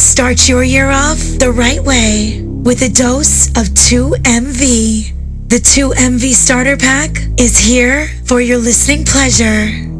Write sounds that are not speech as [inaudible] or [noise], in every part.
Start your year off the right way with a dose of 2MV. The 2MV starter pack is here for your listening pleasure.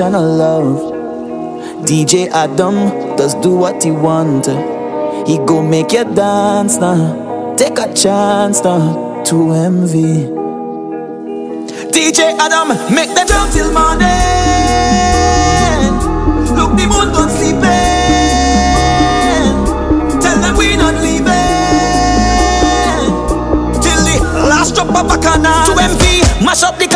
Of love. DJ Adam does do what he want. He go make you dance now. Take a chance now 2MV. DJ Adam make them jump till morning. Look the moon don't sleeping. Tell them we not leaving till the last drop of bacchanal. 2MV, mash up the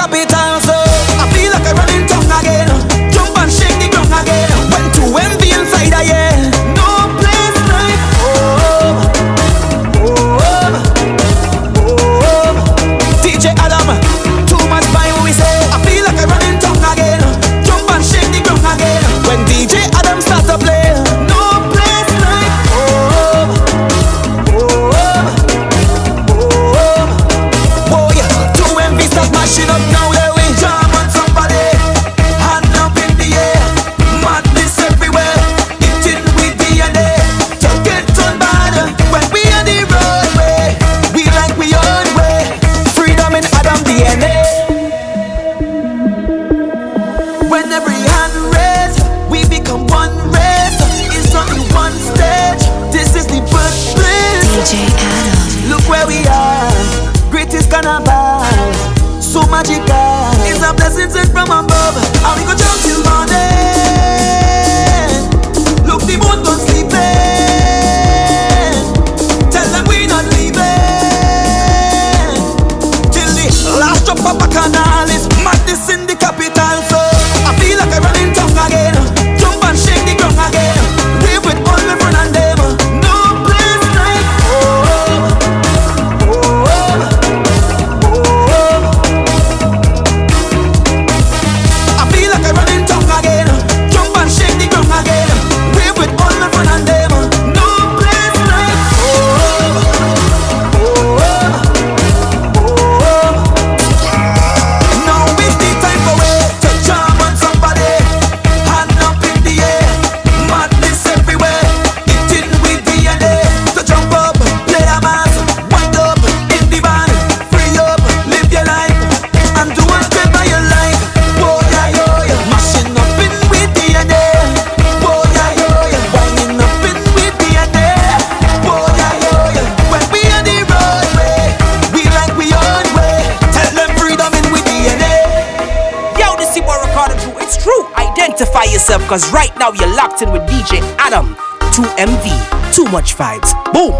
Cause right now you're locked in with DJ Adam, 2MV, too much vibes. Boom!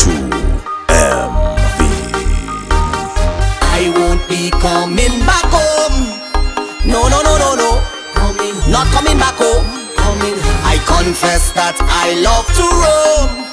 2MV. I won't be coming back home. No, no, no, no, no. Coming Not coming back home. Coming I confess that I love to roam.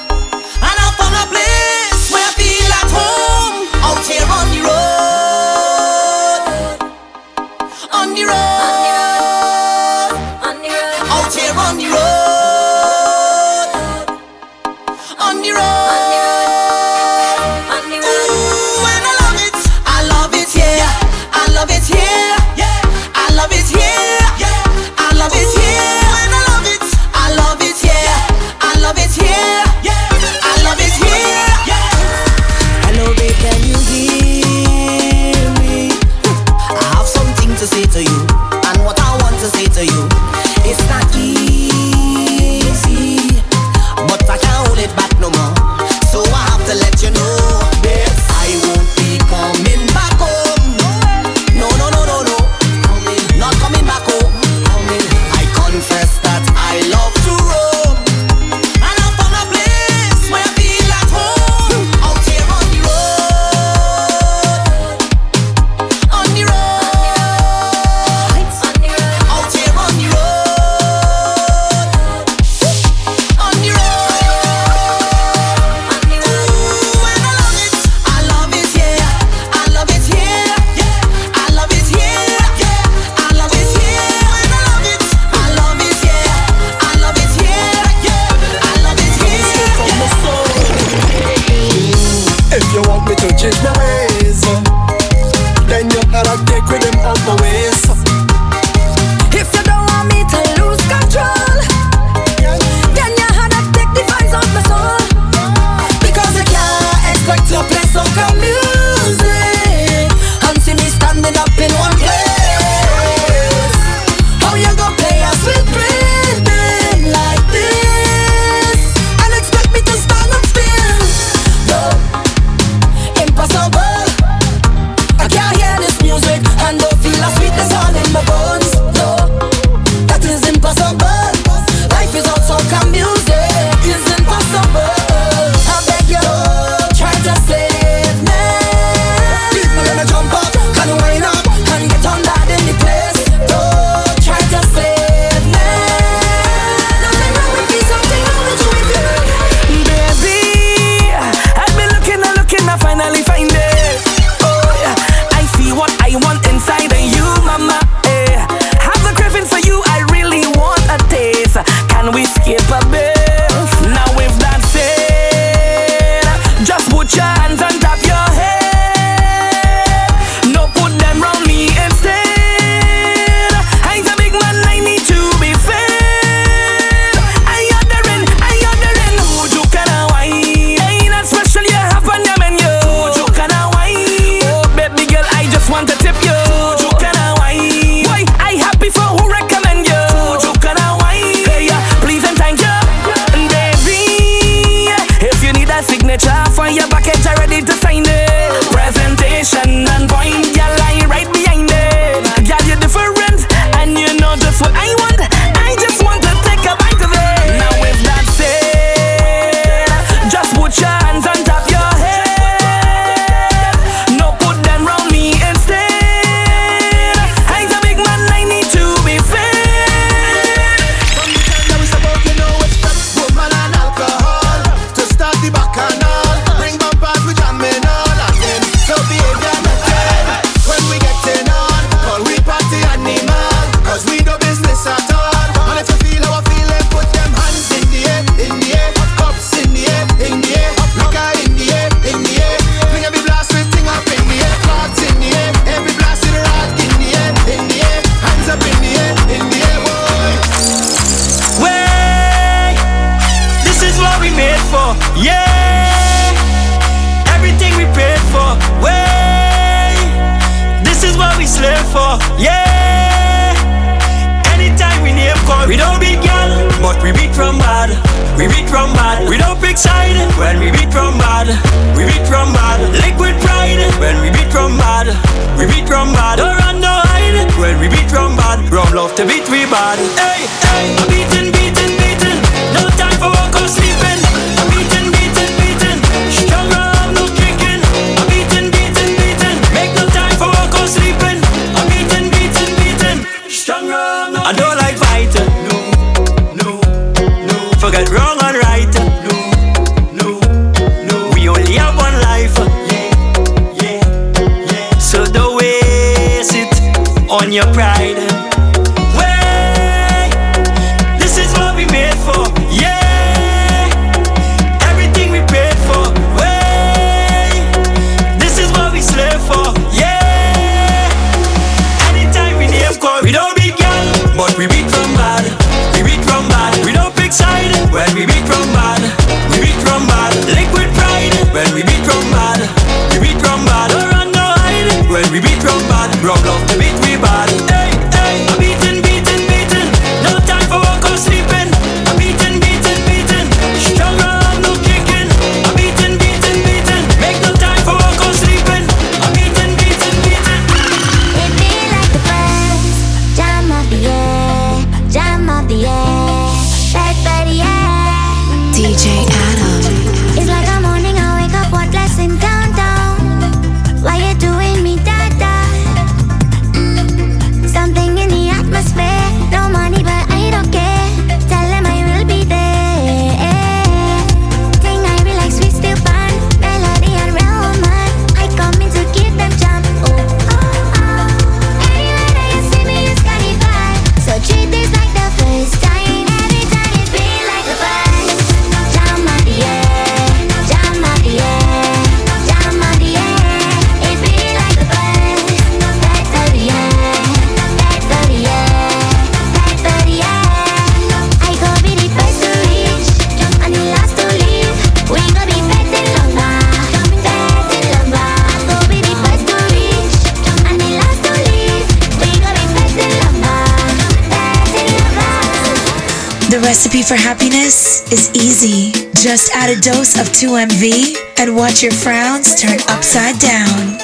The recipe for happiness is easy. Just add a dose of 2MV and watch your frowns turn upside down.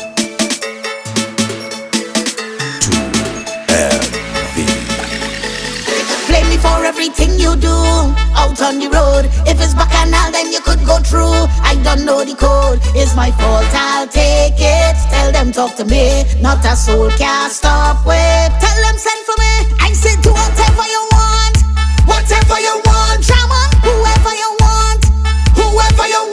2MV. Blame me for everything you do out on the road. If it's bacchanal, then you could go through. I don't know the code. It's my fault, I'll take it. Tell them talk to me. Not a soul can stop with. Tell them send for me. I said do whatever you want. Whatever you want, Whoever you want, whoever you want.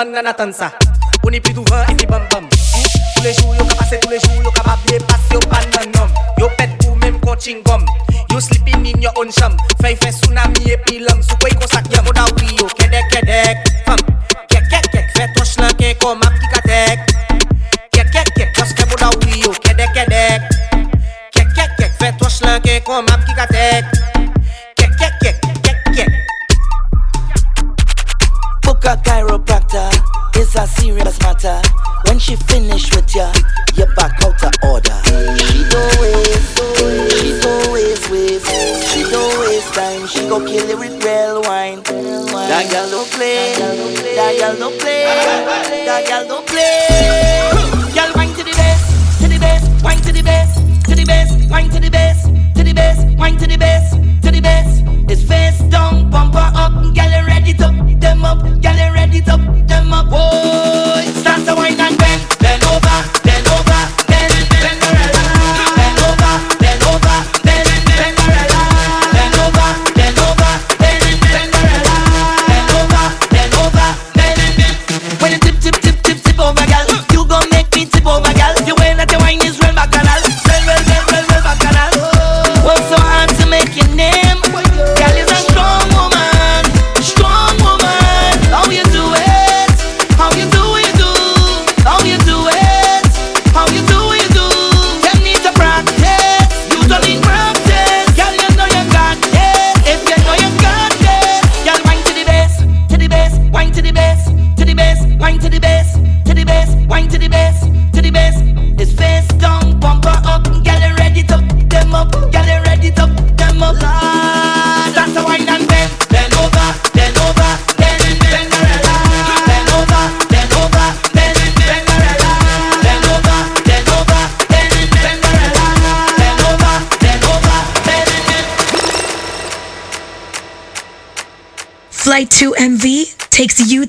تتمنى لا تنسى that girl don't play.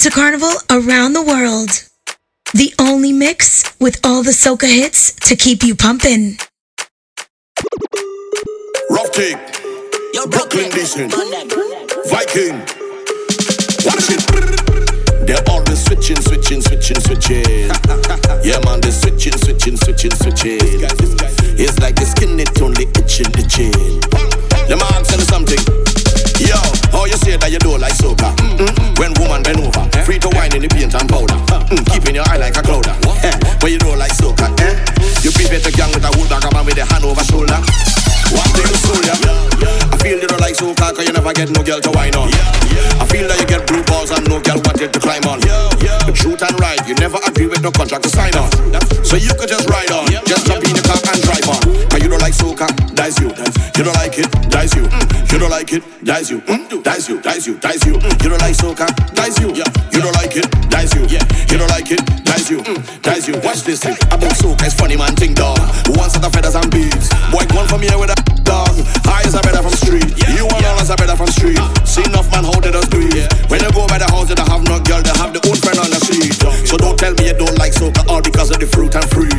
To Carnival around the world. The only mix with all the soca hits to keep you pumping. You. Mm, you, dies you, dies you. Watch this thing. About soca, it's funny man thing dog. One set of feathers and beads. Boy, one from here with a dog. Eyes are better from street. You and all us are better from street. See enough man how they just it. When you go by the house, they have no girl, they have the own friend on the street. So don't tell me you don't like soca all because of the fruit and fruit.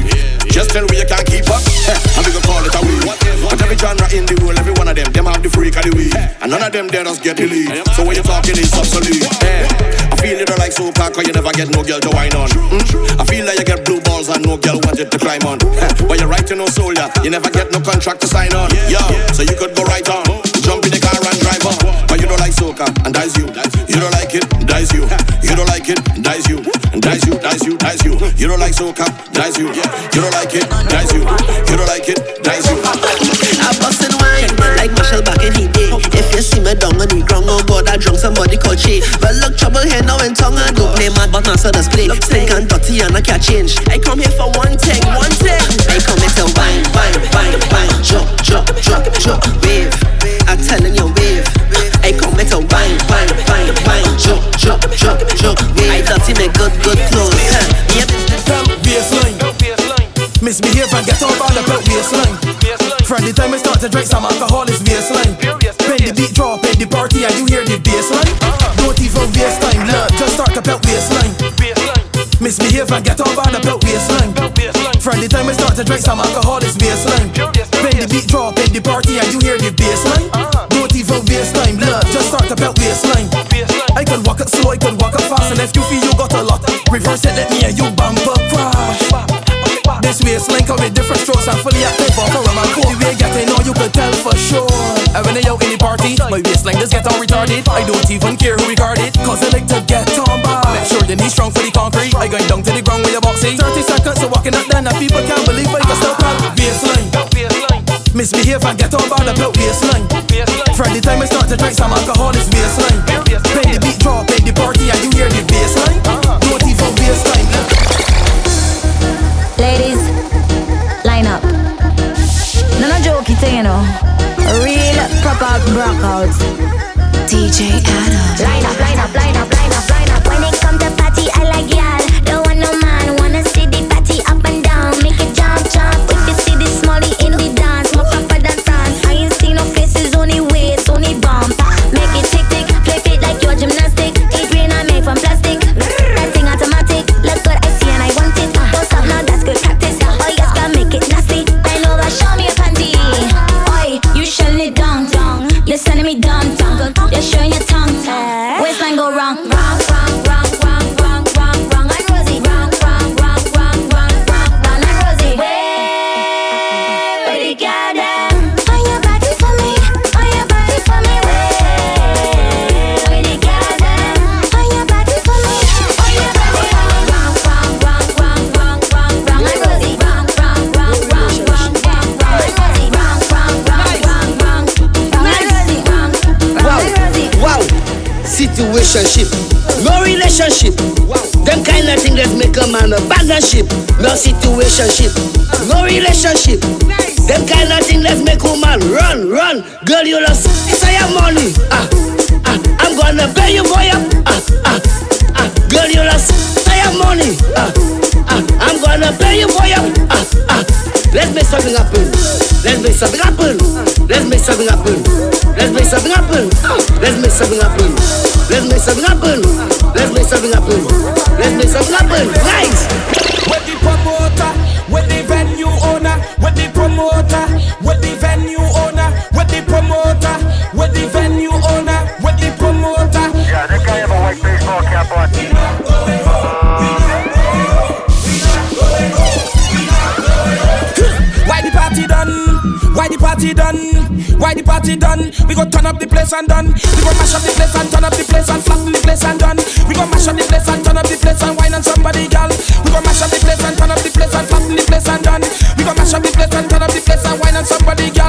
Just tell me you can't keep up, [laughs] we can call it a weed. But every genre in the world, every one of them, them have the freak of the weed. And none of them there just get the lead. So when you're talking, it's obsolete. I feel don't like soca cause you never get no girl to wine on. Mm? I feel like you get blue balls and no girl wanted to climb on. [laughs] But you're right no soldier, you never get no contract to sign on. Yo, so you could go right on, jump in the car and drive on. But you don't like soca and dies you. You don't like it, dies you. You don't like it, dies you. And dies you, dies you, dies you. You don't like soca, dies you. You don't like it, dies you. You don't like it, dies you. Me down on the ground, oh God, I drunk somebody called Che. But look, trouble here now in tongue and don't play mad, but not so display. Stink and dirty and I can't change. I come here for one thing, one thing. I come here to wine, wine, wine, wine, jump, jump, jump, jump, wave. I'm telling you, wave. I come here to wine, wine, wine, wine, jump, jump, jump, jump, wave. I dirty me good, good clothes. Huh. Yep. Baseline. Misbehave and get all ball about waistline. From the time I start to drink some alcohol, it's waistline. The party and you hear the bassline, don't even waste time, love. Just start to belt waistline. Misbehave and get all ball about waistline. From the time I start to drink some alcohol, it's waistline. When the beat drop at the party and you hear the bassline, don't even waste time, love. Just start to belt waistline. I can walk it slow, I can walk it fast, and if you feel you got a lot, reverse it, let me and you bumper crash. This waistline come with different strokes I'm fully active for a when they out in the party, my waistline just get on retarded. I don't even care who record it, cause I like to get on by. Make sure the knees strong for the concrete. I going down to the ground with your boxy. 30 seconds of walking up then, and people can't believe I can still call baseline. Misbehave and get on by the belt baseline. From the time I start to drink some alcohol, it's baseline. When the beat drop at the party and you hear the baseline, don't even waste time. Ladies, line up. No, workout, workout. DJ Adam. Line up, line up, line up, line up. relationship. No relationship. Them kind of thing that make a man abandonship. No situationship. No relationship. Them kind of thing that make a man run, run. Girl, you lost. It's your money. Ah, ah, I'm gonna pay you for your. Ah, ah, ah. Girl, you lost. It's your money. Ah, ah, I'm gonna pay you for your. Ah, ah. Let's make something happen. Let's make something happen. Let's make something happen. Let's make something happen. Let's make something happen make something happen. Let's make something happen. Let's make something happen. place and done. We gon' mash up the place and turn up the place and flatten the place and done. We gon' mash up the place and turn up the place and wine on somebody, gal. We gon' mash up the place and turn up the place and flatten the place and done. We gon' mash up the place and turn up the place and wine on somebody, gal.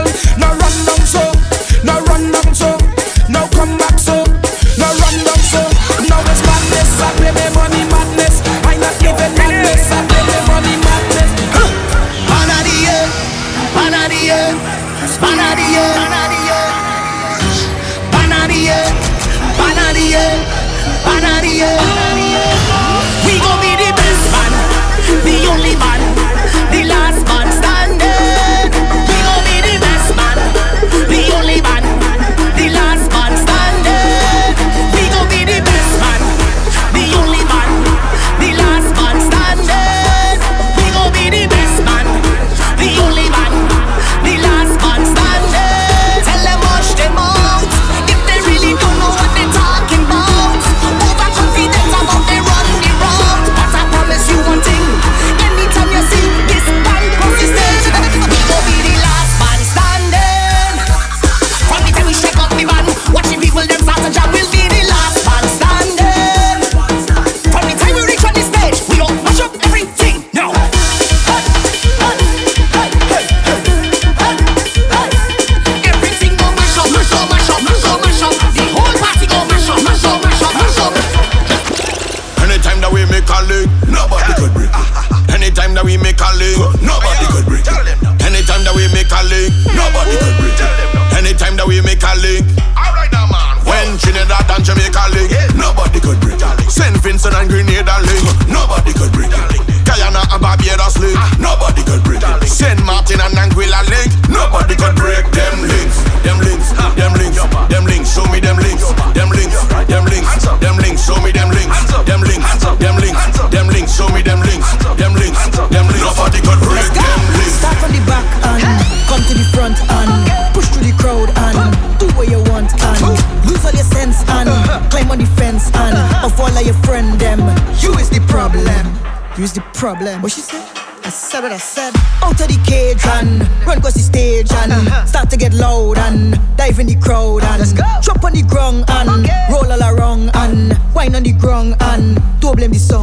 problem. What she said? I said what I said. Out of the cage and run across the stage and uh-huh. start to get loud and dive in the crowd and Let's drop on the ground and okay. roll all around and wine on the ground and don't blame the sun.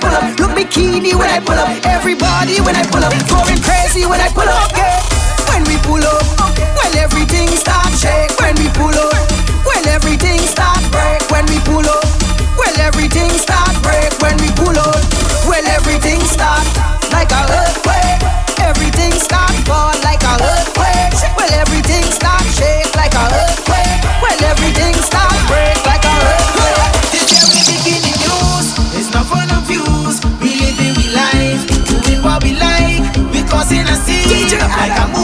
pull up. Look bikini when I pull up. Everybody when I pull up. Going crazy when I pull up. Yeah. When we pull up, well everything starts shake. When we pull up. see. DJ, I got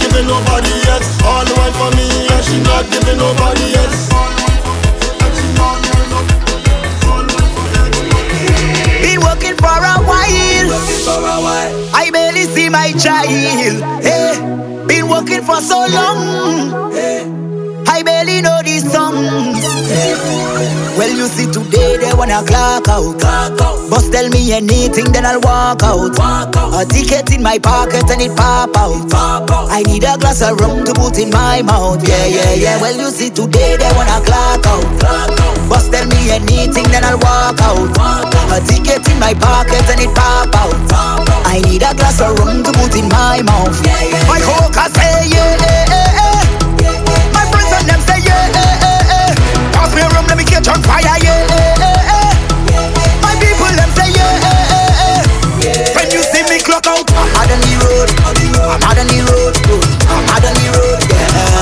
giving nobody else. All the wine for me and she not giving nobody else. Been working for a while. I barely see my child. Hey, been working for so long. I barely know these songs. Hey you see today, they wanna clock out. Clock. Boss tell me anything, then I'll walk out. A ticket in my pocket and it pop out. I need a glass of rum to put in my mouth. Yeah, yeah, yeah. Well, you see today, they wanna clock out. Clock. Boss tell me anything, then I'll walk out. A ticket in my pocket and it pop out. I need a glass of rum to put in my mouth. My coca say yeah. yeah, yeah. spray rum, let me catch on fire, yeah. My people, them say, yeah. When you see me clock out, I'm hard on the road. I'm hard on the road. I'm hard on the road, yeah.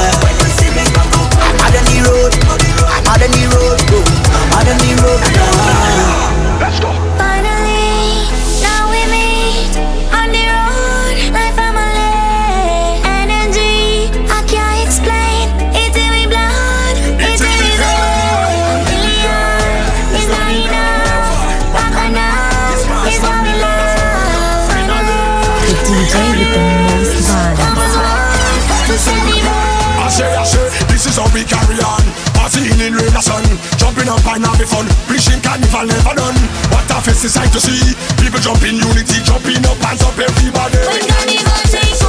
the fun Preaching carnival never done. What a fest is like to see. People jumping, unity Jumping up, hands up everybody. When carnival takes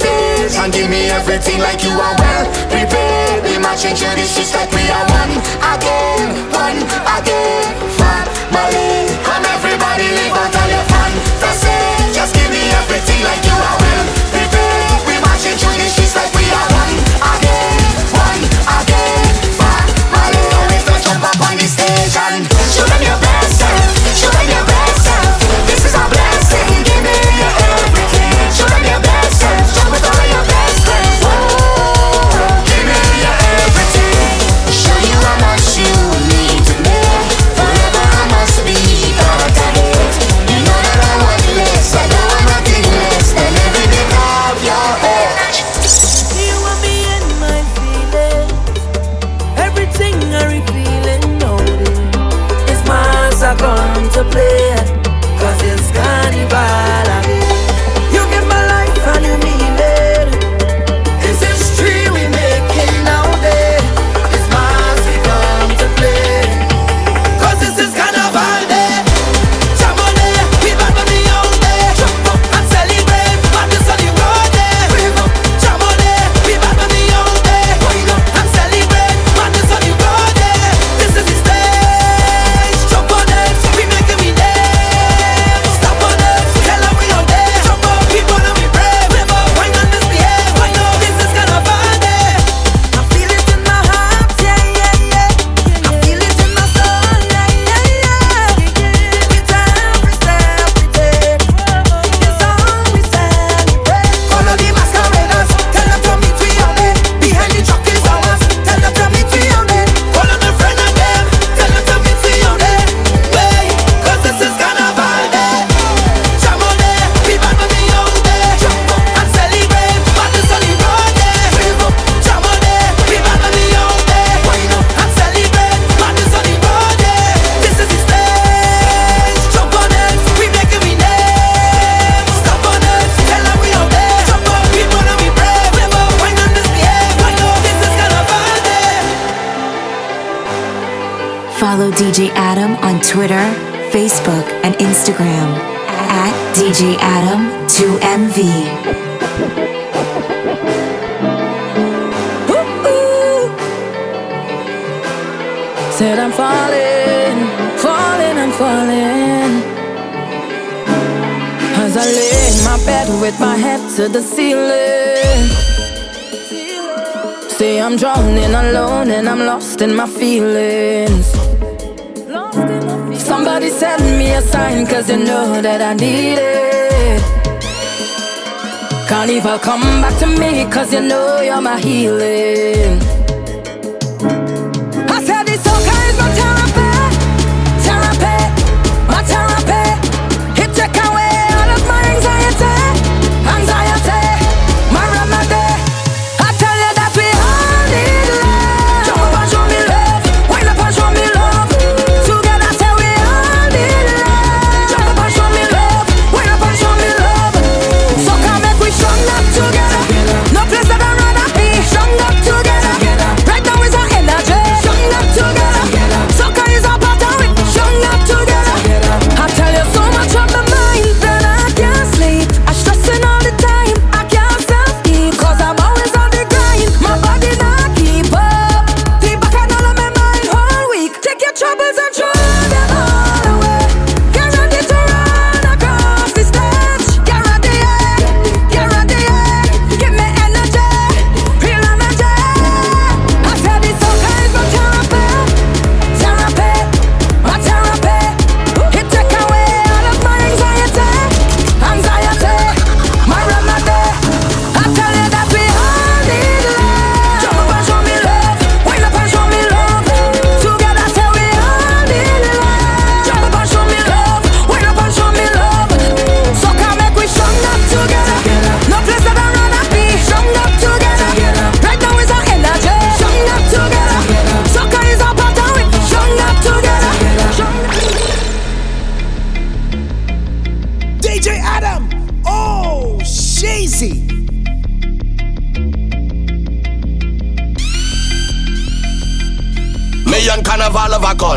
stage And give me everything like you are well. Prepared We marching through the streets like we are one. Again One again Family Come everybody live out all your fantasy Just give me everything like you are well.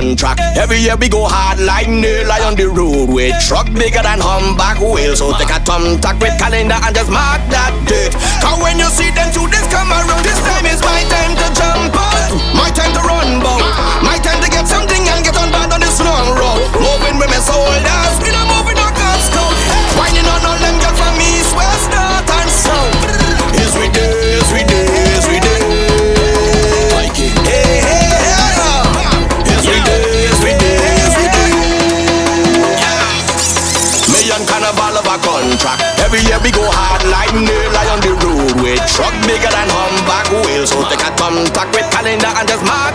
contract. Every year we go hard like nail lie on the road with truck bigger than humpback whale. So take a thumbtack with calendar and just mark that date. Cause when you see them two days come around, this time is my time to jump out, my time to run bout, my time to get something and get on board on this long road. Moving with my soldiers in a We go hard like nail lie on the road with truck bigger than humpback whale. So take a thumbtack with calendar and just mark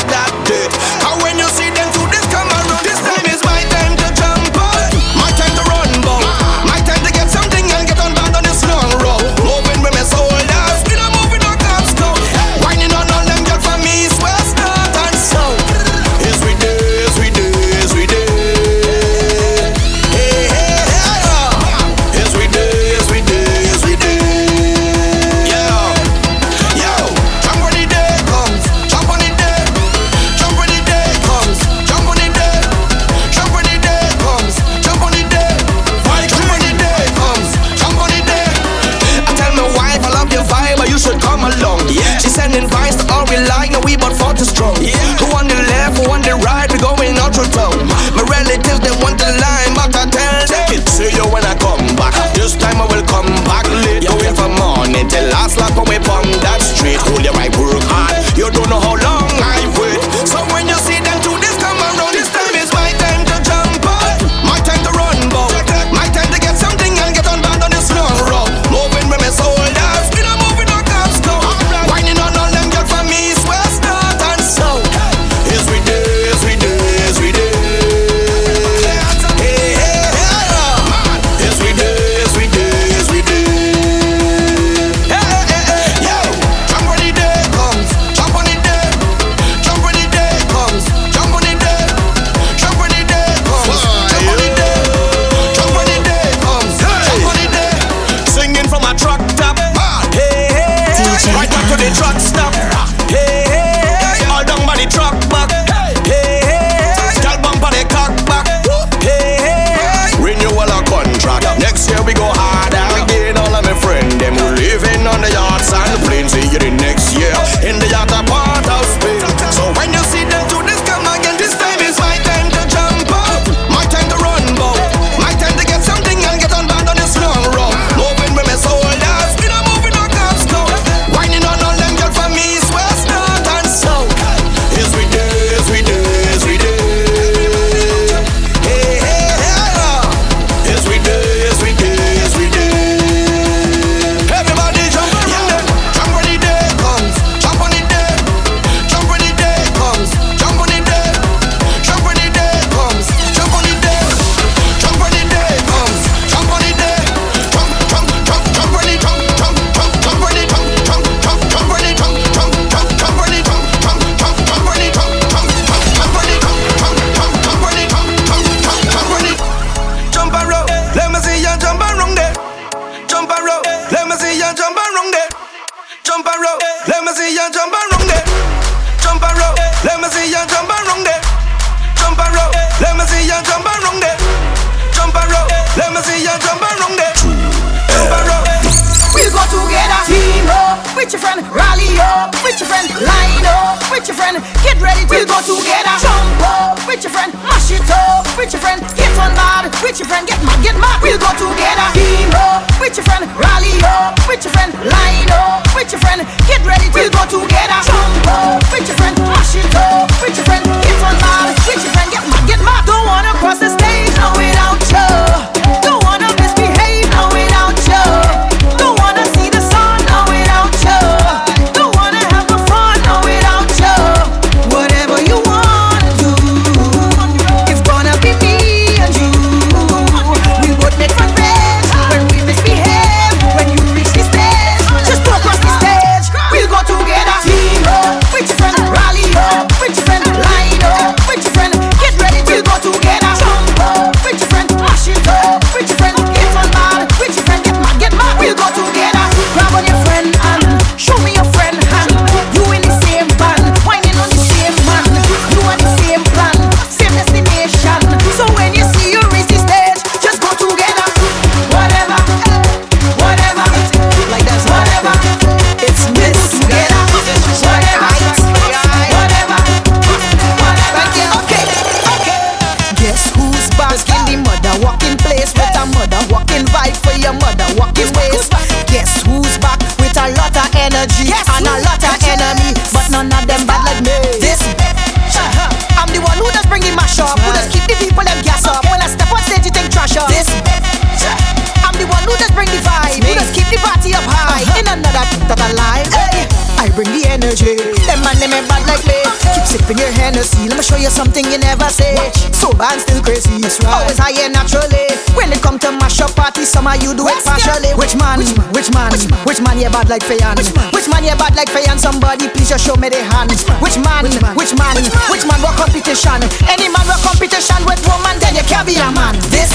up party, some of you do it partially. Which man? Which man? Which man you bad like Fay-Ann? Which man you bad like Fay-Ann? Somebody please just show me the hand. Which man? Which man? Which man? What competition? Any man what competition with woman? Then you can't be a man. This.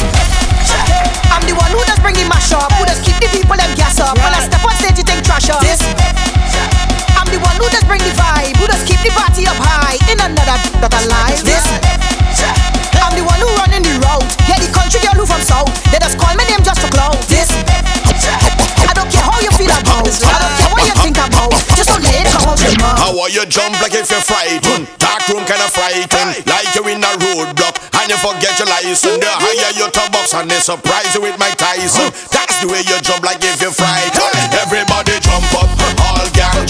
I'm the one who does bring the mash up. Who does keep the people them gas up. When I step on stage, you think trash up. This. I'm the one who does bring the vibe. Who does keep the party up high. In another that alive. This. I'm the one who running the road. Yeah, the country girl who from south. They just call my name just to clout. This. I don't care how you feel about. I don't care what you think about. Just don't let it come out your mouth. How are you jump like if you're frightened? Dark room kinda frightened. Like you're in a roadblock and you forget your license. The higher you to box and they surprise you with Mike Tyson. That's the way you jump like if you're frightened. Everybody jump up, all gang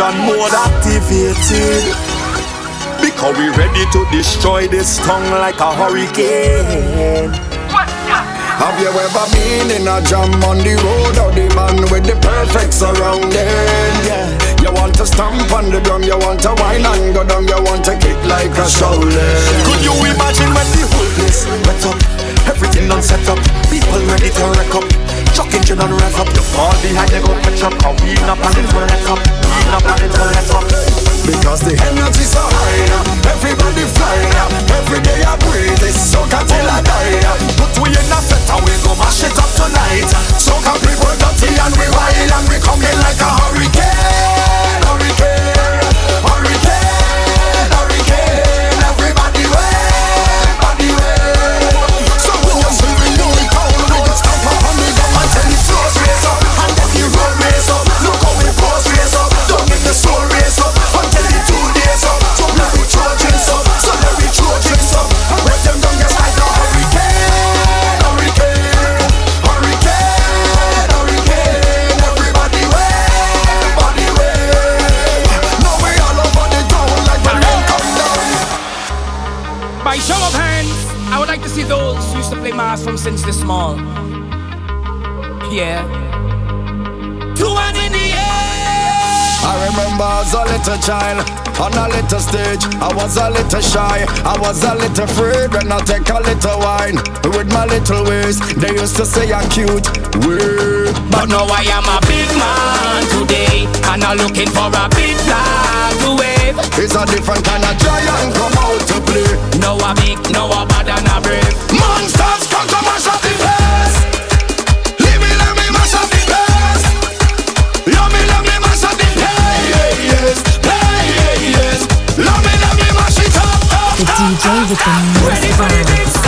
destruction mode activated. Because we ready to destroy this tongue like a hurricane. Have you ever been in a jam on the road or the man with the perfect surrounding? Yeah. You want to stamp on the drum, you want to whine and go down, you want to kick like a Shaolin. Could you imagine when the whole place wet up? Everything done set up, people ready to wreck up. Truck engine on rev up, the fall behind they go catch up. How we not planning to let up, we not planning to let up. Because the energy so high, everybody flying, every day I breathe, it's so till I die. Put we in a set and we go mash it up tonight. So can people dirty and we wild and we come in like a hurricane, hurricane, was a little child on a little stage. I was a little shy. I was a little afraid when I take a little wine with my little ways. They used to say I'm cute, weird. But now I am a big man today, and I'm looking for a big flag to wave. It's a different kind of giant come out to play. No, I big, no, I bad, and I brave. Monsters come to mash up the place. DJ with the most fun.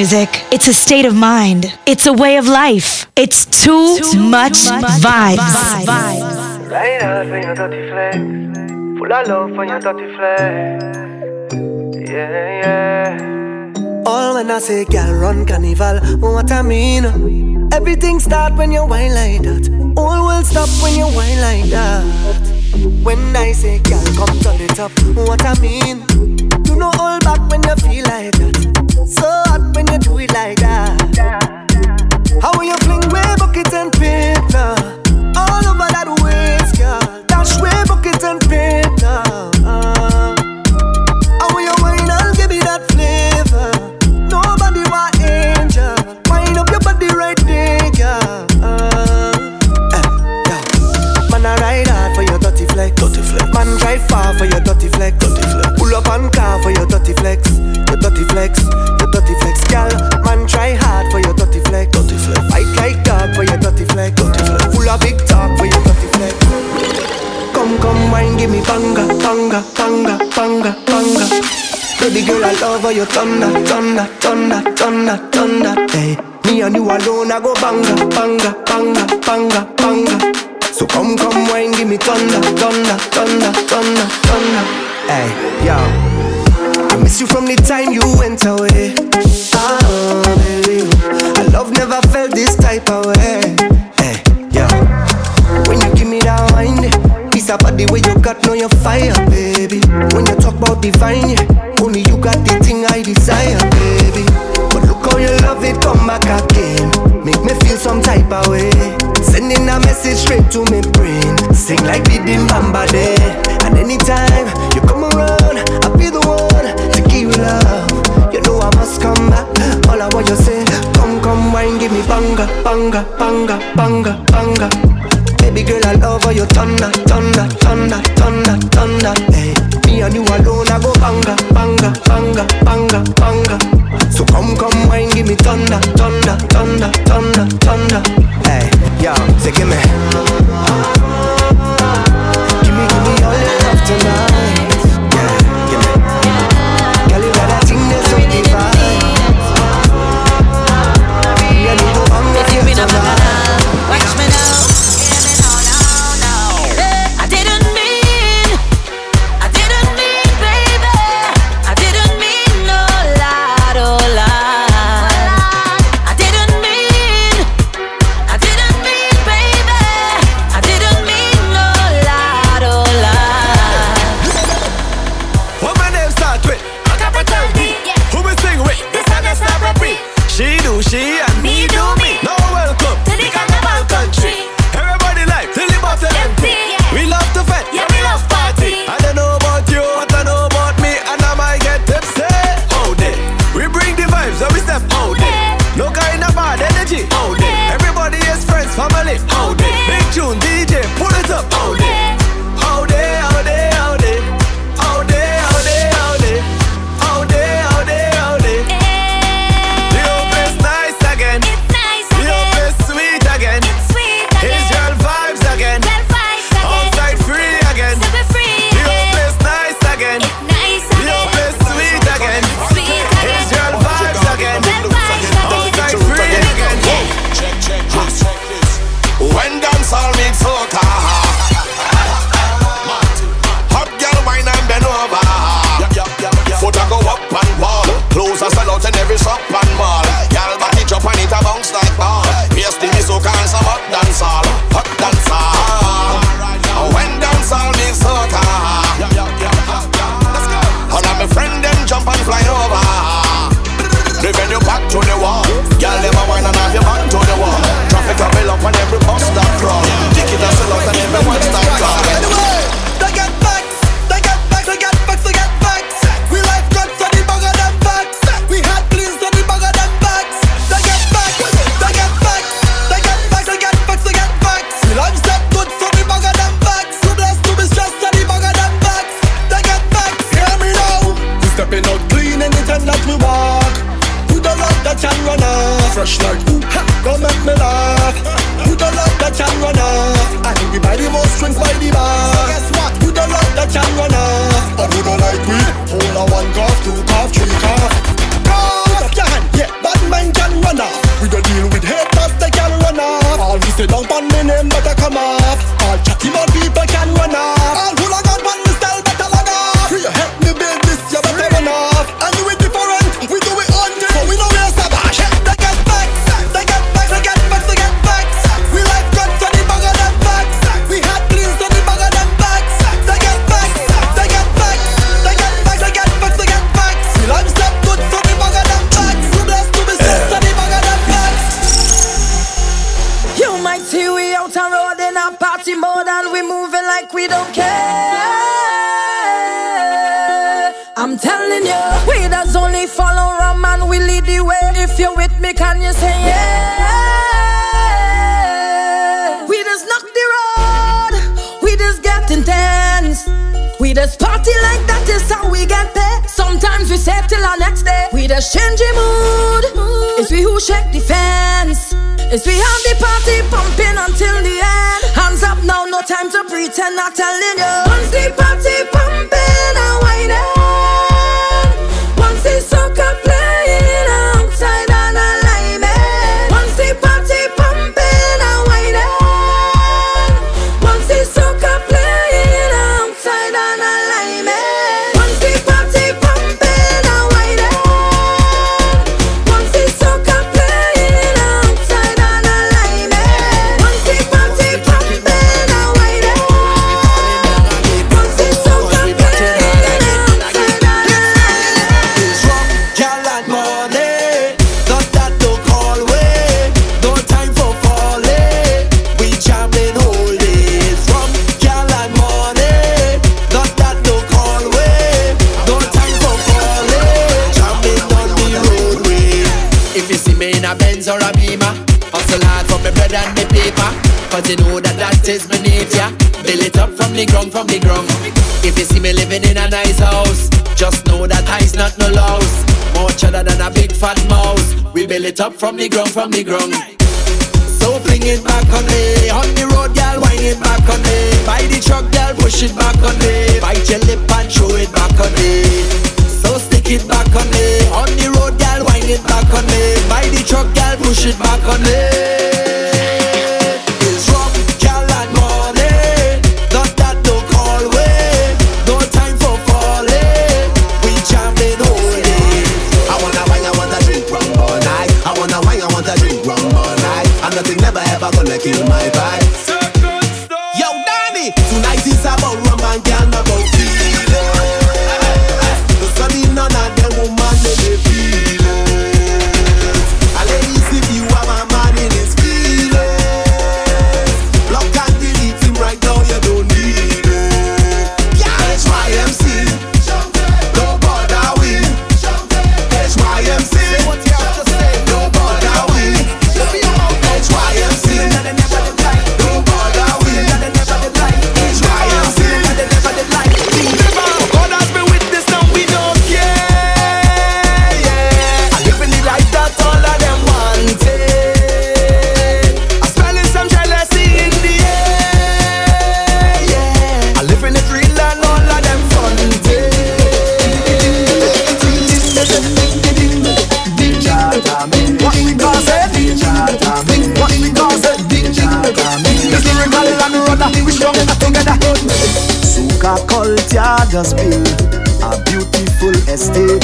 music. It's a state of mind. It's a way of life. It's too, too much, too much vibes. your dirty flex. Full of love for your dirty flex. Yeah, yeah. All when I say girl run carnival, what I mean? Uh, everything start when you whine like that. All will stop when you whine like that. When I say girl come turn it up, what I mean? thunder. Hey, me and you alone, I go banga, banga, banga, banga, banga. So come, come, wine, give me thunder, thunder, thunder, thunder, thunder. Hey, yo, I miss you from the time you went away. Oh, baby, I love never felt this type of way. Hey, yo, when you give me that wine, piece of body where you got, know your fire, baby. When you talk about divine, only you got the thing I desire. Make me feel some type of way. Sending a message straight to my brain. Sing like the Dim Bamba Day. And anytime you come around, I'll be the one to give you love. You know I must come back. All I want you say, come, come, wine, give me banga, banga, banga, banga, banga. Baby girl, I love all your thunder, thunder, thunder, thunder, thunder. Hey and you alone, I go banga, banga, banga, banga, banga. So come, come, wine, give me thunder, thunder, thunder, thunder, thunder. Hey, yo, say give me. Give me, give me all your love tonight. come off. All chatty mouth people can run off. just change the mood. It's we who shake the fence. It's we have the party pumping until the end. Hands up now, no time to pretend, not telling you. Once the party it up from the ground, from the ground. So fling it back on me. On the road, girl, wind it back on me. By the truck, girl, push it back on me. Bite your lip and throw it back on me. So stick it back on me. On the road, girl, wind it back on me. By the truck, girl, push it back on me just build a beautiful estate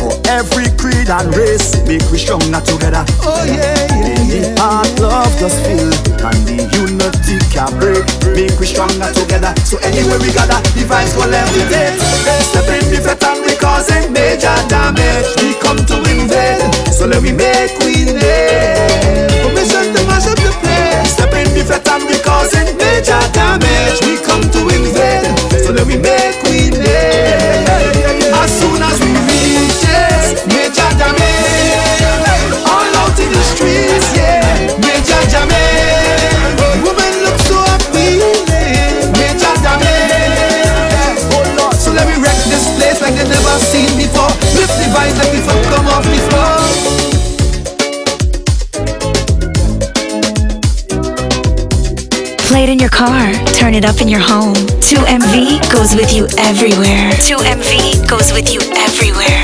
for every creed and race. Make we stronger together. Oh yeah, yeah, In the heart, love just feel, and the unity can break. Make we stronger together. So anywhere we gather, the vibes go levitate. Step in the fet and we causing major damage. We come to invade, so let we make we name. Permission to mash up the place. Step in the fet and we causing major damage. We come to invade, so let we make we name. As soon as we reach it, major damage. All out in the streets, yeah, major damage. Women look so appealing, major damage. Oh Lord, so let me wreck this place like they never seen before. Lift the vibes like I come off before. Play it in your car, turn it up in your home. 2MV goes with you everywhere. 2MV goes with you everywhere.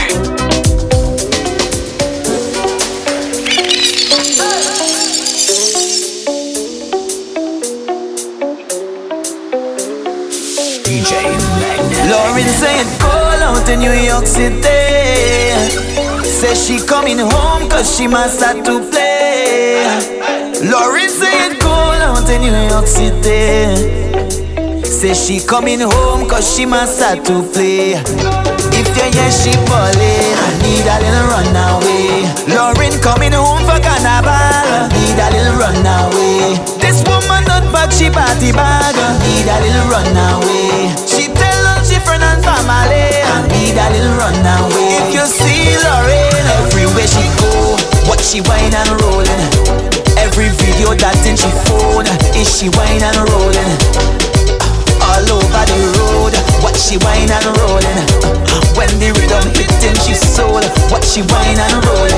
DJ Lauren said call out in New York City Says she coming home cause she must start to play Lauren said in New York City. Says she coming home cause she must start to play. If you hear she ballin', I need a little runaway. Lauren coming home for carnival. Need a little runaway. This woman not bad, she party bag. Need a little runaway. She tell all she friend and family. I Need a little runaway. If you see Lauren everywhere she go What she whine and rollin' Every video that in she phone Is she whine and rollin' all over the road. What she whine and rolling. When the rhythm hitting she soul. What she whine and rolling.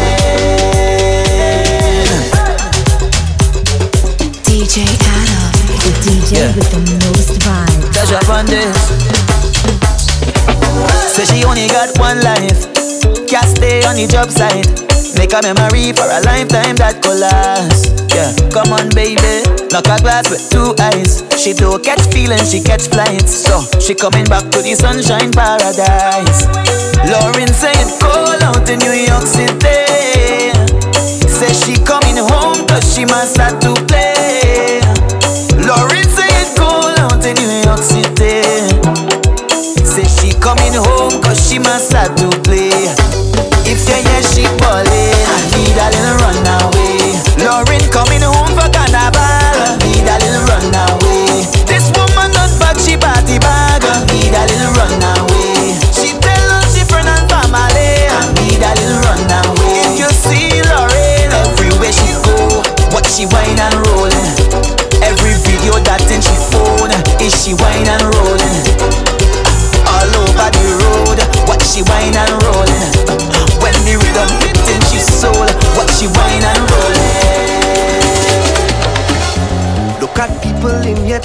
DJ Adam, the DJ with the most vibe. Dash up on this. Say she only got one life. Can't stay on the job site. Make a memory for a lifetime that could last. Yeah, come on, baby. Knock a glass with two eyes. She don't catch feelings, she catch flights. So she coming back to the sunshine paradise. Lauren saying, call out in New York City. Say she coming home cause she must start to play. Lauren saying, call out in New York City. Say she coming home cause she must start to play.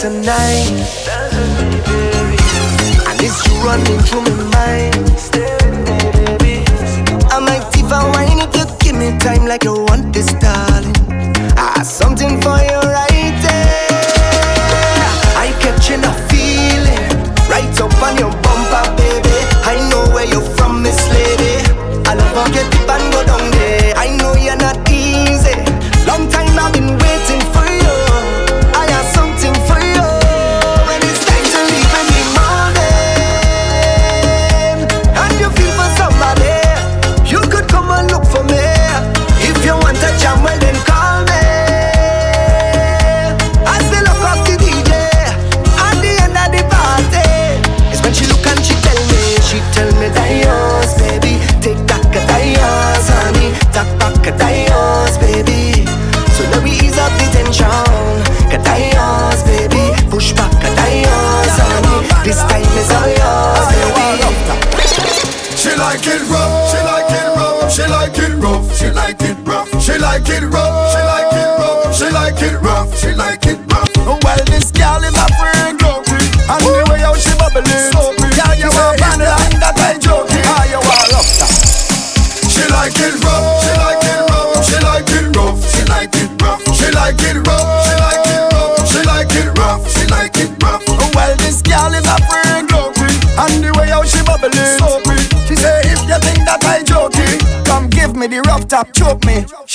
Tonight. And it's you running through my mind. I might even wine if you give me time like you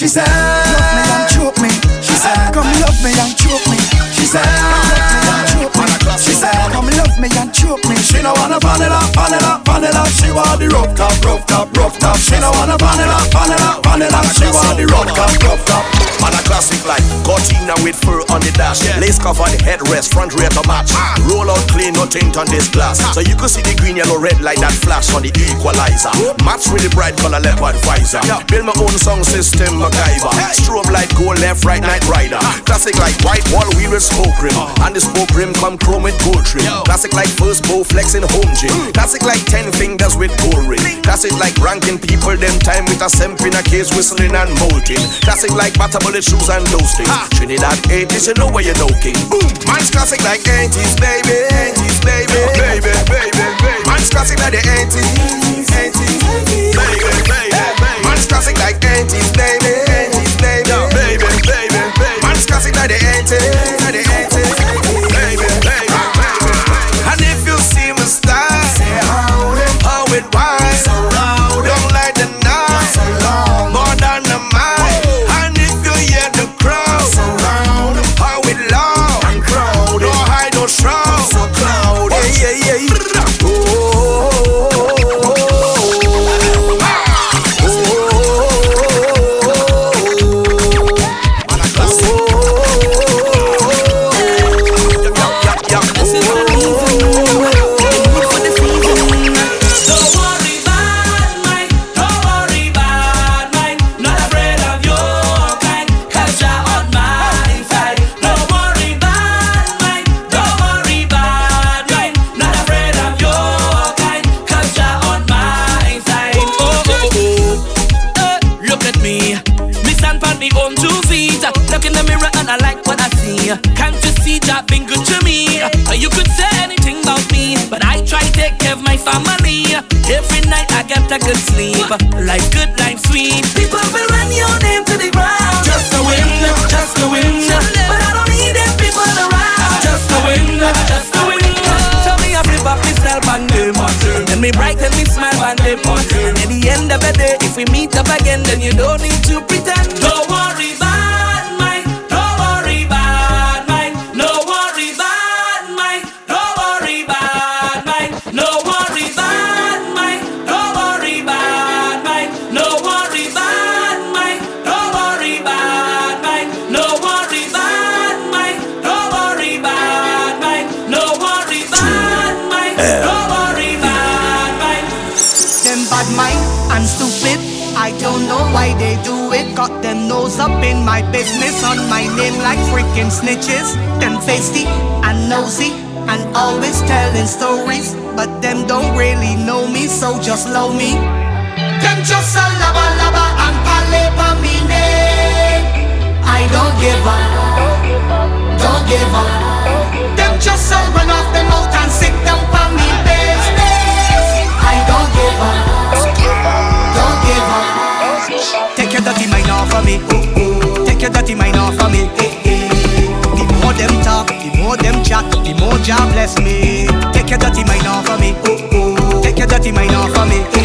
She said, love me and choke me. She said, come love me and choke me. She said, love me and choke me. She said, come love me and choke me. She no wanna vanilla, vanilla, vanilla. She want the rough top, rough top, rough top. She no wanna vanilla, vanilla, vanilla. She want the rough top, rough top. Man a classic like Cortina with fur on the dash Lace cover the headrest, front rear to match clean, no tint on this glass. So you can see the green, yellow, red light that flash on the equalizer. Match with the bright color leopard visor Build my own sound system, MacGyver. Strobe light, go left, right, Knight Rider. Classic like white wall wheel with smoke rim. Uh. And the smoke rim come chrome with gold trim Classic like first bow flexing home gym. Mm. Classic like ten fingers with gold ring Classic like ranking people them time with a semp in a case whistling and molting Classic like butter bullet shoes and those things Trinidad 80s, you know where you're doking Boom! Mine's classic like 80s, baby 80s, baby. Baby, baby, baby. Mine's classic like the 80s 80s, baby, baby. Mine's classic like 80s, baby. 80s, baby Baby, baby, Mine's classic like the 80s like the 80s they do it. Got them nose up in my business, on my name like freaking snitches. Them feisty and nosy and always telling stories, but them don't really know me, so just love me. Them just a laba laba and paleba me I don't give up, don't give up. Them just a run off the mouth and sick. your dirty mind off of me. Take your dirty mind off of me. The more them talk, the more them chat, the more job bless me. Take your dirty mind off of me. Take your dirty mind off of me.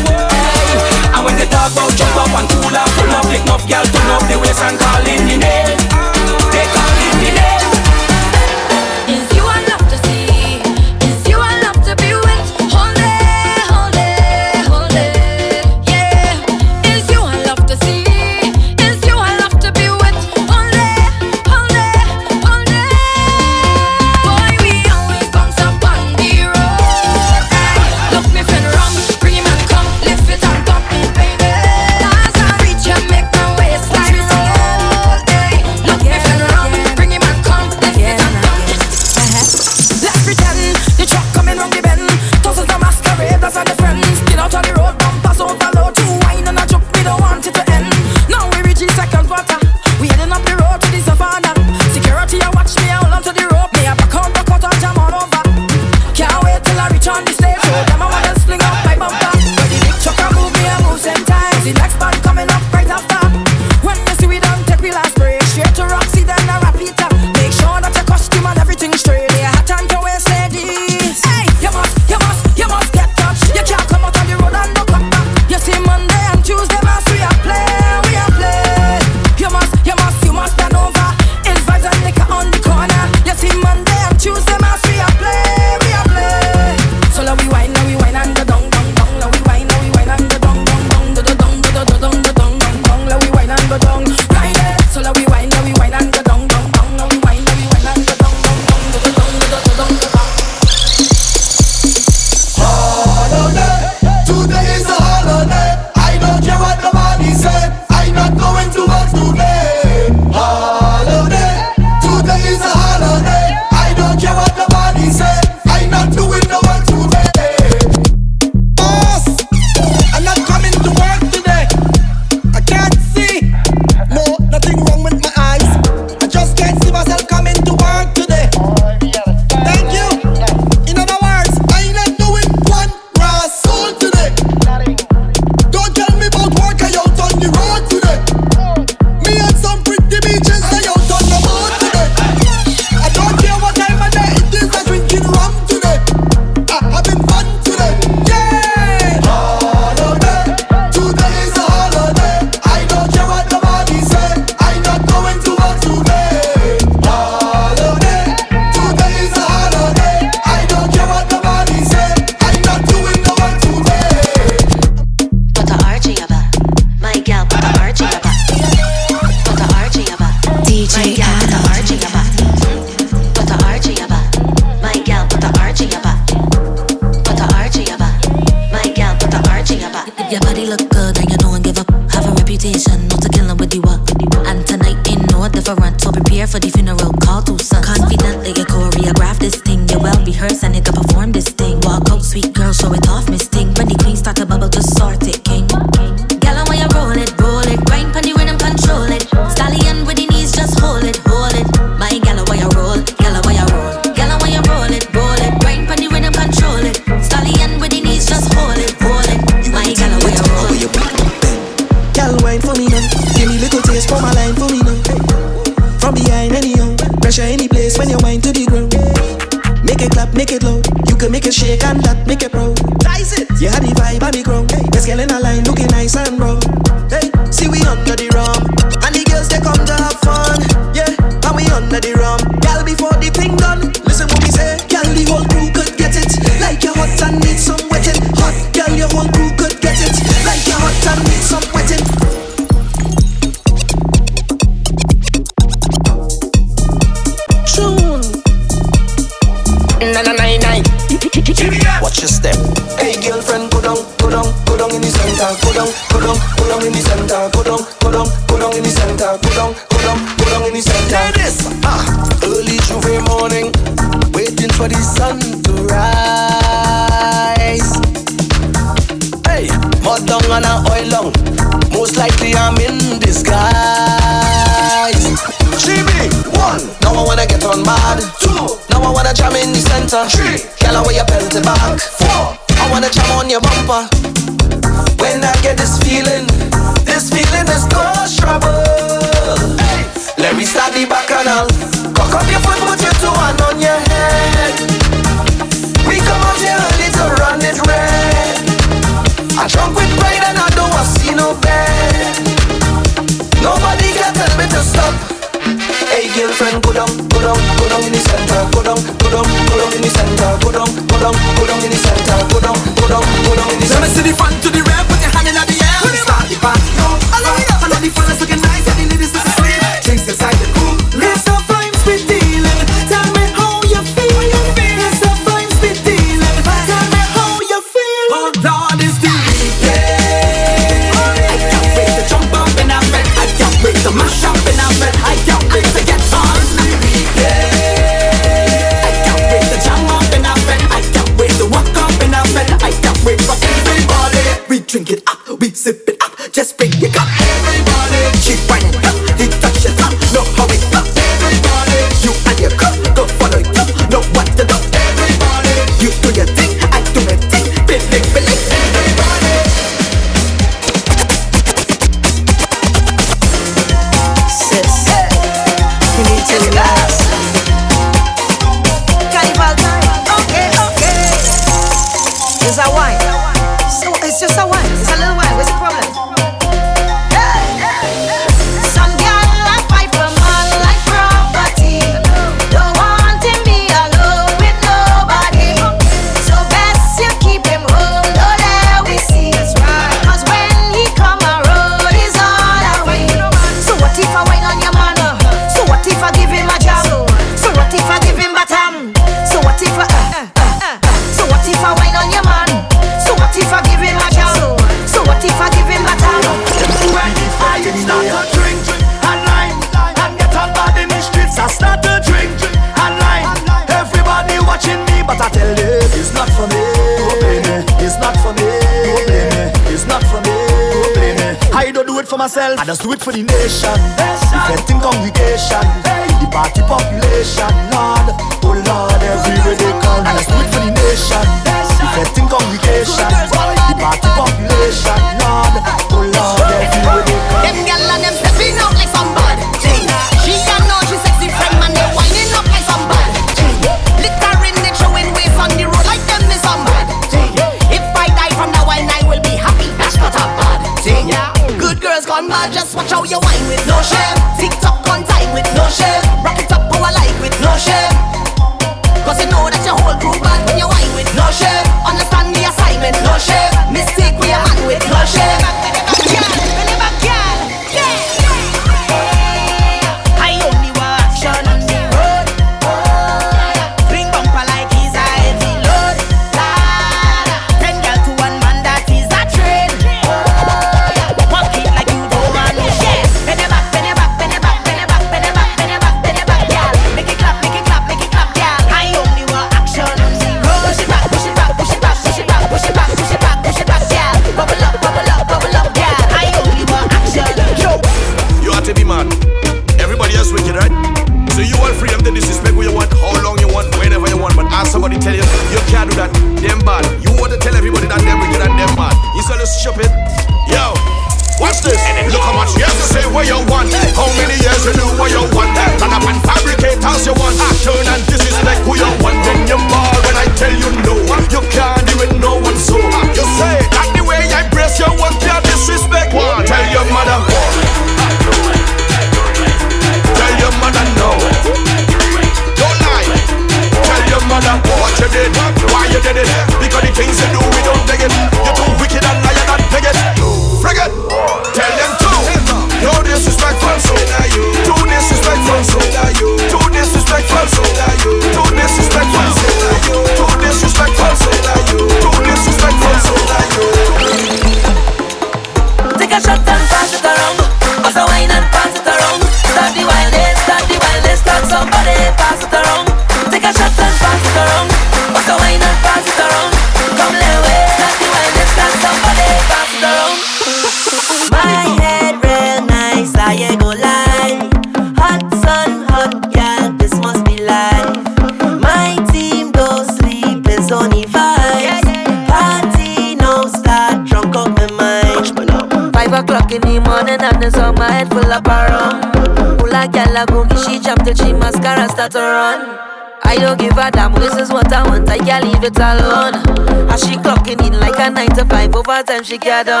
Over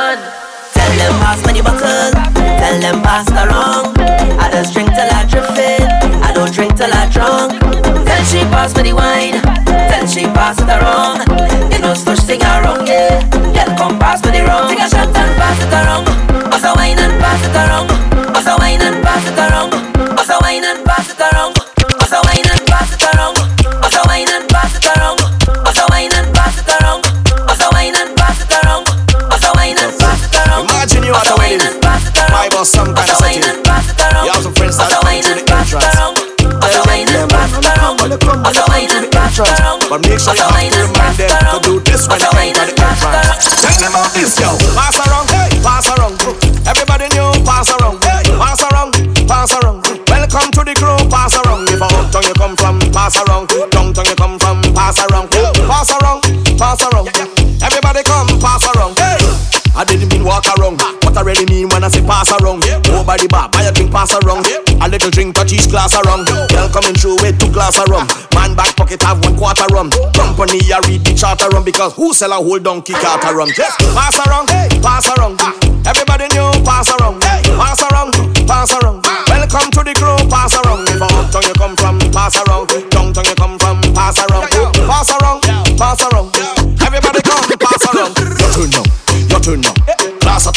really mean when I say pass around. Over the bar, buy a drink, pass around. Yeah. A little drink, touch each glass around. Girl coming through with two glass rum. Man back pocket have one quarter rum. Company I read the charter rum because who sell a whole donkey cart rum? Just pass around, hey. pass around. Everybody knew pass around, pass around, pass around.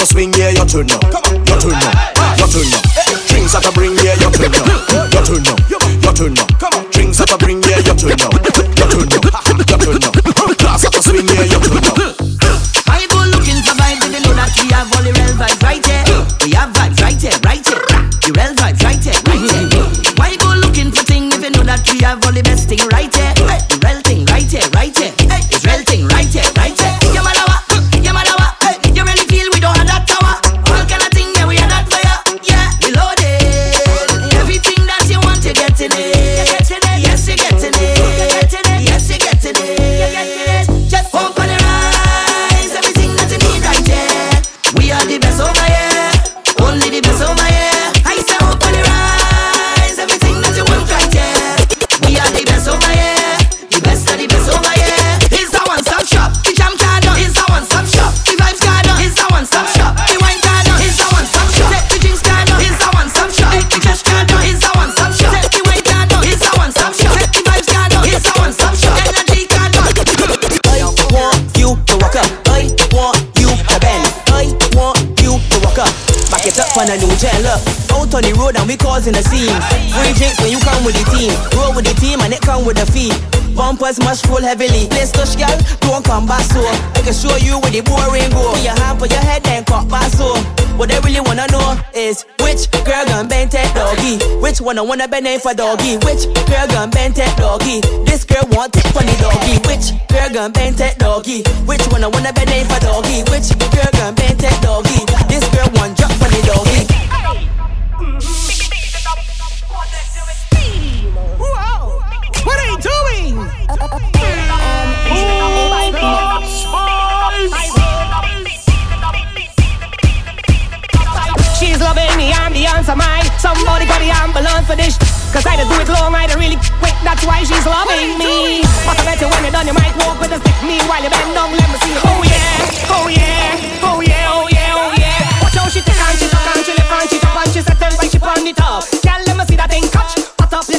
Swing, yeah, your turn now. Your turn now, your turn now. A new. Out on the road and we causing a scene. Free drinks when you come with the team. Roll with the team and it come with the fee. Bumpers must roll heavily. Place touch girl, don't come back so. I can show you where the boring go. Put your hand, put your head, then cut back so. What they really wanna know is which girl gon' bend that doggy? Which one I wanna bend in for doggy? Which girl gon' bend that doggy? This girl want it for the doggy. Which girl gon' bend that doggy? Which one I wanna bend in for doggy? Which girl gon' bend that doggy? This girl want drop for the doggy. What are you doing? She's loving me, I'm the ambience of mine. Somebody call the ambulance for this. Cause I don't do it long, I don't really quick. That's why she's loving me. Must have met you when you're done, you might walk with a stick. Meanwhile, you bend down, let me see. Oh yeah, oh yeah, oh yeah, oh yeah, oh yeah. Watch how she take and she tuck and she left and she top and she settle like she on the top. Girl, let me see that thing catch. Hot up, you,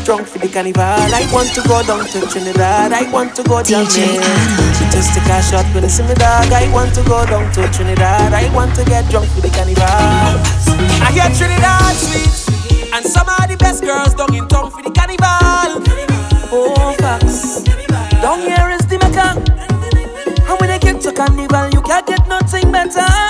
get drunk for the carnival. I want to go down to Trinidad. I want to go down there. She just take a shot when I see dog. I want to go down to Trinidad. I want to get drunk for the carnival. I hear Trinidad sweet, and some of the best girls down in town for the carnival. Oh, facts. Down here is the mecca, and when they get to carnival, you can't get nothing better.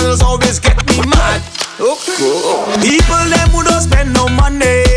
Girls always get me mad. People them who don't spend no money.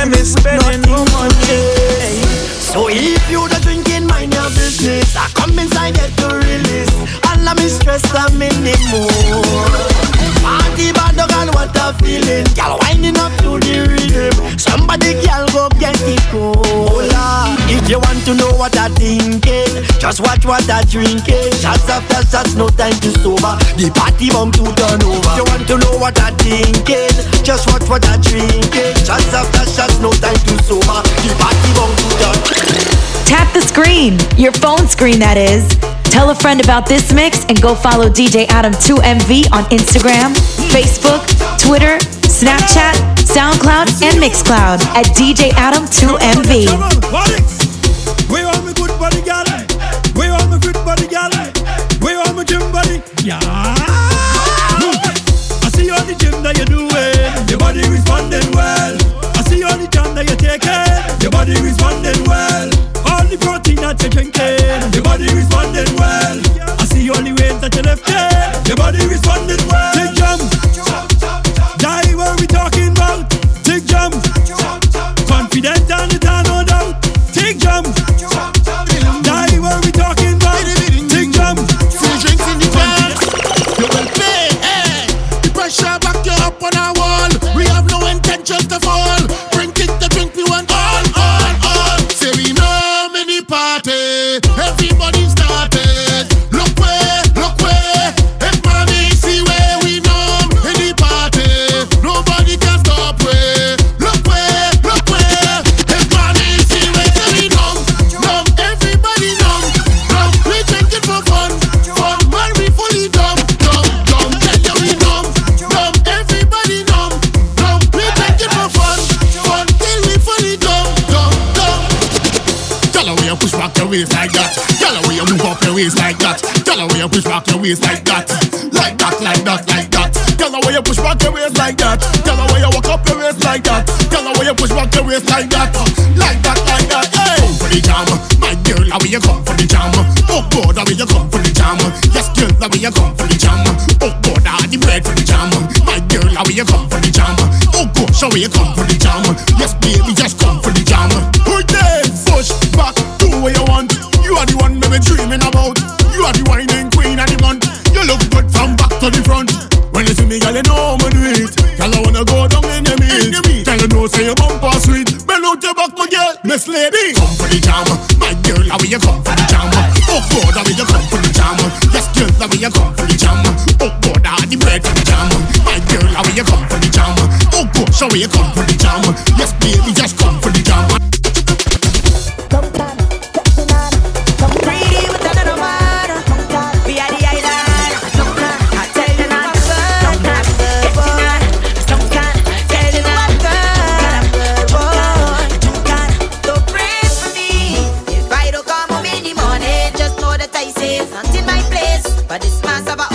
them is spending too much. Hey. So if you the drinking, mind your business. I come inside here to release all of me stress. I'm in the mood. Party bad dog and what a feeling. Girl winding up to the rhythm. Somebody girl go get it cola. If you want to know what I thinking. Just watch what I drinking. Shots after shots, no time to sober. The party bomb to turn over. You want to know what I thinking? Just watch what I drinking. Shots after shots, no time to sober. The party bomb to turn. Tap the screen, your phone screen, that is. Tell a friend about this mix and go follow DJ Adam2MV on Instagram, Facebook, Twitter, Snapchat, SoundCloud, and Mixcloud at DJ Adam2MV body, gal. Where all my fit body, gal. Where all my gym body, yeah. I see all the gym that you're doing. Your body responding well. I see all the gym that you're taking. Your body responding well. All the protein that you're drinking. Your body responding well. I see all the weight that you're lifting. Your body waist like But this man's have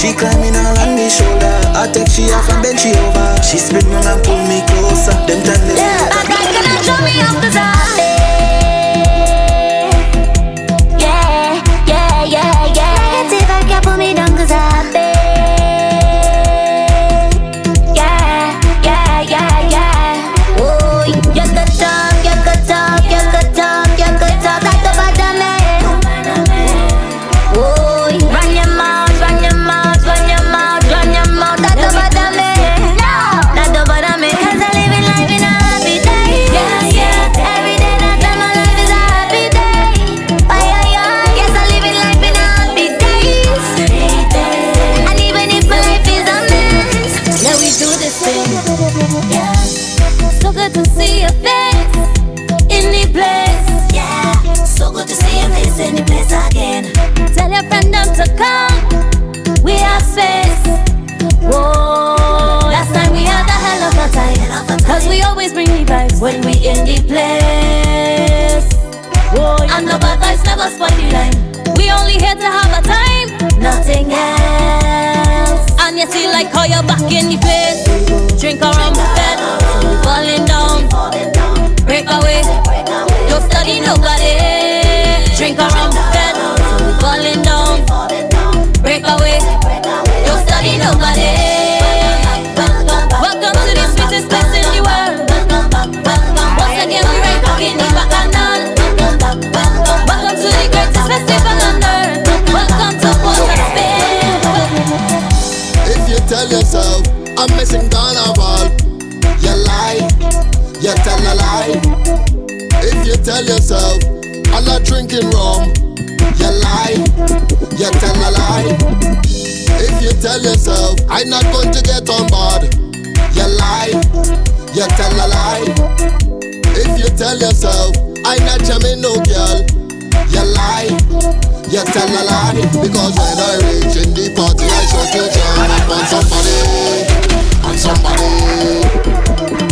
She climbing all on me shoulder. I take she off and bend she over. She spin round and pull me closer. of yourself. I'm missing carnival. You lie, you tell a lie. If you tell yourself, I'm not drinking rum. You lie, you tell a lie. If you tell yourself, I'm not going to get on board. You lie, you tell a lie. If you tell yourself, I'm not jamming no girl. You lie. Yes, tell a lie Because when I reach in the party I just to jump on somebody On somebody.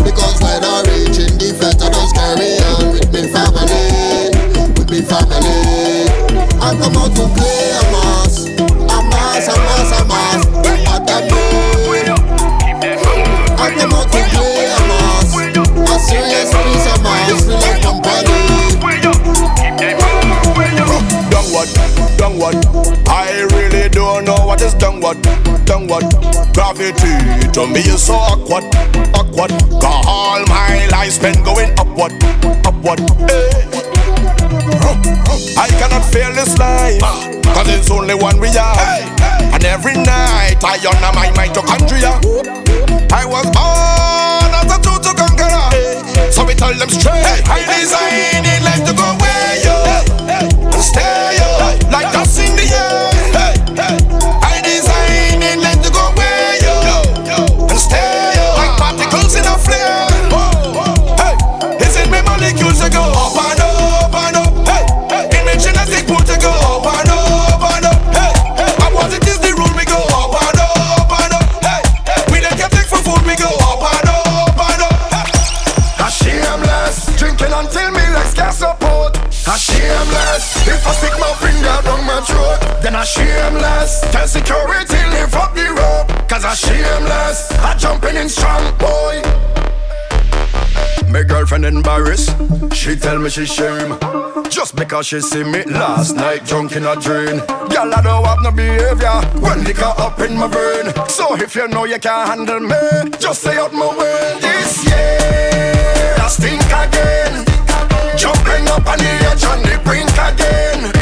Because when I reach in the fete I just carry on with me family With me family. I come out to play. is downward, downward. Gravity to me is so awkward, awkward. All my life spent going upward, upward. Hey. I cannot fail this life, cause it's only one we have. And every night I honor my mitochondria. I was born as a true to conqueror, so we tell them straight. I designed like to She tell me she shame. Just because she see me last night drunk in a drain. Girl, I don't have no behavior When liquor up in my brain. So if you know you can't handle me Just stay out my way. This year I stink again. Jumping up on the edge on the brink again.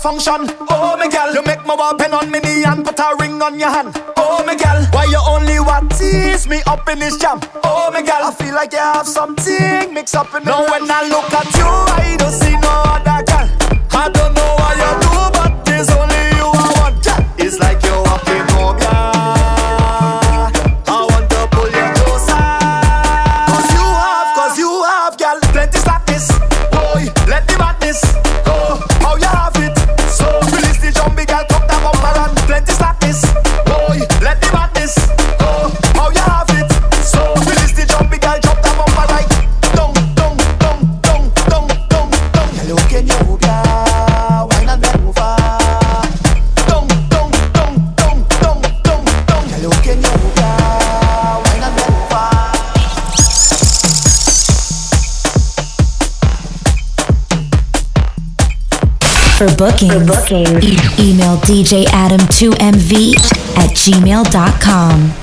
function. Oh, me gal, you make my want pen on me knee and put a ring on your hand. Oh, me gal, why you only want tease me up in this jam? Oh, me gal, I feel like you have something mixed up in me. Now when I look at you, I don't For bookings, For bookings. E- email djadam2mv at gmail.com.